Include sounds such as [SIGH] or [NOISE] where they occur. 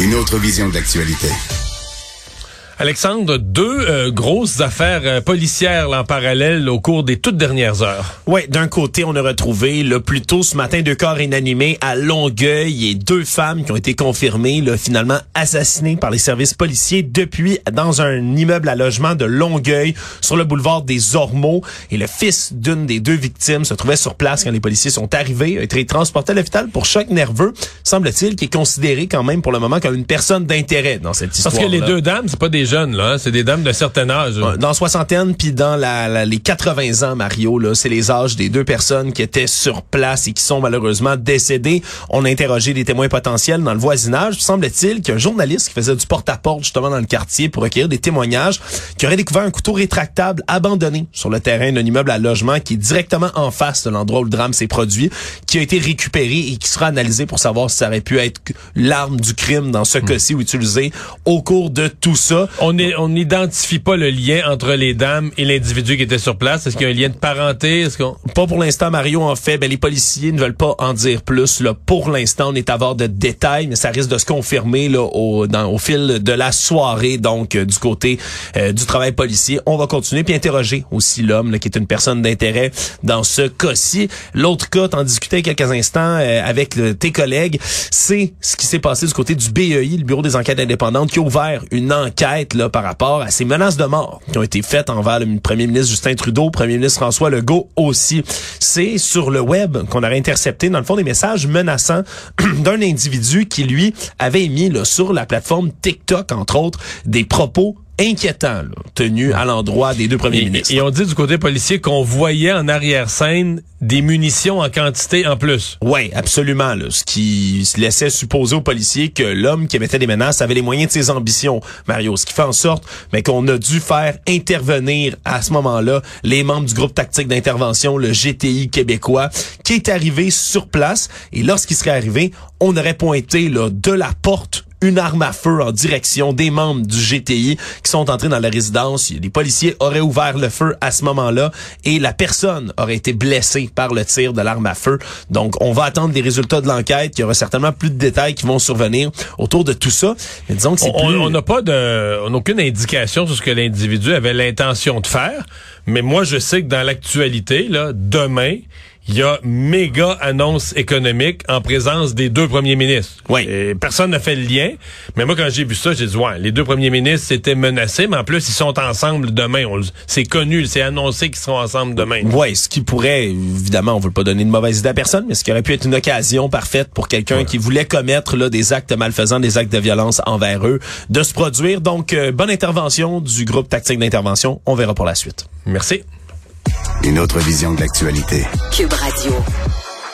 Une autre vision de l'actualité. Alexandre, deux euh, grosses affaires euh, policières là, en parallèle au cours des toutes dernières heures. Oui, d'un côté, on a retrouvé le plus tôt ce matin deux corps inanimés à Longueuil et deux femmes qui ont été confirmées là, finalement assassinées par les services policiers depuis dans un immeuble à logement de Longueuil sur le boulevard des Ormeaux. Et le fils d'une des deux victimes se trouvait sur place quand les policiers sont arrivés, a été transporté à l'hôpital pour choc nerveux, semble-t-il, qui est considéré quand même pour le moment comme une personne d'intérêt dans cette histoire. Parce que les deux dames, c'est pas des jeunes, là. Hein? C'est des dames de certain âge. Dans soixantaine, puis dans la, les 80 ans, Mario, là, c'est les âges des deux personnes qui étaient sur place et qui sont malheureusement décédées. On a interrogé des témoins potentiels dans le voisinage. Semble-t-il qu'un journaliste qui faisait du porte-à-porte justement dans le quartier pour recueillir des témoignages, qui aurait découvert un couteau rétractable abandonné sur le terrain d'un immeuble à logement qui est directement en face de l'endroit où le drame s'est produit, qui a été récupéré et qui sera analysé pour savoir si ça aurait pu être l'arme du crime dans ce hmm. cas-ci ou utilisé au cours de tout ça. On n'identifie pas le lien entre les dames et l'individu qui était sur place. Est-ce qu'il y a un lien de parenté? Pas pour l'instant, Mario. En fait, ben, les policiers ne veulent pas en dire plus. Là. Pour l'instant, on est à voir de détails, mais ça risque de se confirmer là, au, dans, au fil de la soirée, donc euh, du côté euh, du travail policier. On va continuer puis interroger aussi l'homme qui est une personne d'intérêt dans ce cas-ci. L'autre cas, t'en discutais quelques instants euh, avec tes collègues, c'est ce qui s'est passé du côté du BEI, le Bureau des enquêtes indépendantes, qui a ouvert une enquête là, par rapport à ces menaces de mort qui ont été faites envers le premier ministre Justin Trudeau, premier ministre François Legault aussi. C'est sur le web qu'on aurait intercepté, dans le fond, des messages menaçants [CLEARS THROAT] d'un individu qui, lui, avait émis là, sur la plateforme TikTok, entre autres, des propos inquiétant là, tenu à l'endroit des deux premiers ministres. Et on dit du côté policier qu'on voyait en arrière-scène des munitions en quantité en plus. Oui, absolument. Là, ce qui laissait supposer aux policiers que l'homme qui émettait des menaces avait les moyens de ses ambitions, Mario. Ce qui fait en sorte mais qu'on a dû faire intervenir à ce moment-là les membres du groupe tactique d'intervention, le GTI québécois, qui est arrivé sur place. Et lorsqu'il serait arrivé, on aurait pointé là, de la porte une arme à feu en direction des membres du GTI qui sont entrés dans la résidence. Les policiers auraient ouvert le feu à ce moment-là et la personne aurait été blessée par le tir de l'arme à feu. Donc, on va attendre les résultats de l'enquête. Il y aura certainement plus de détails qui vont survenir autour de tout ça. Mais disons que c'est On n'a pas de, on n'a aucune indication sur ce que l'individu avait l'intention de faire. Mais moi, je sais que dans l'actualité, là, demain, il y a méga annonce économique en présence des deux premiers ministres. Oui. personne n'a fait le lien. Mais moi, quand j'ai vu ça, j'ai dit, ouais, les deux premiers ministres étaient menacés, mais en plus, ils sont ensemble demain. C'est connu, c'est annoncé qu'ils seront ensemble demain. Oui, ce qui pourrait, évidemment, on veut pas donner de mauvaise idée à personne, mais ce qui aurait pu être une occasion parfaite pour quelqu'un qui voulait commettre là, des actes malfaisants, des actes de violence envers eux, de se produire. Donc, euh, bonne intervention du groupe tactique d'intervention. On verra pour la suite. Merci. Une autre vision de l'actualité. Cube Radio.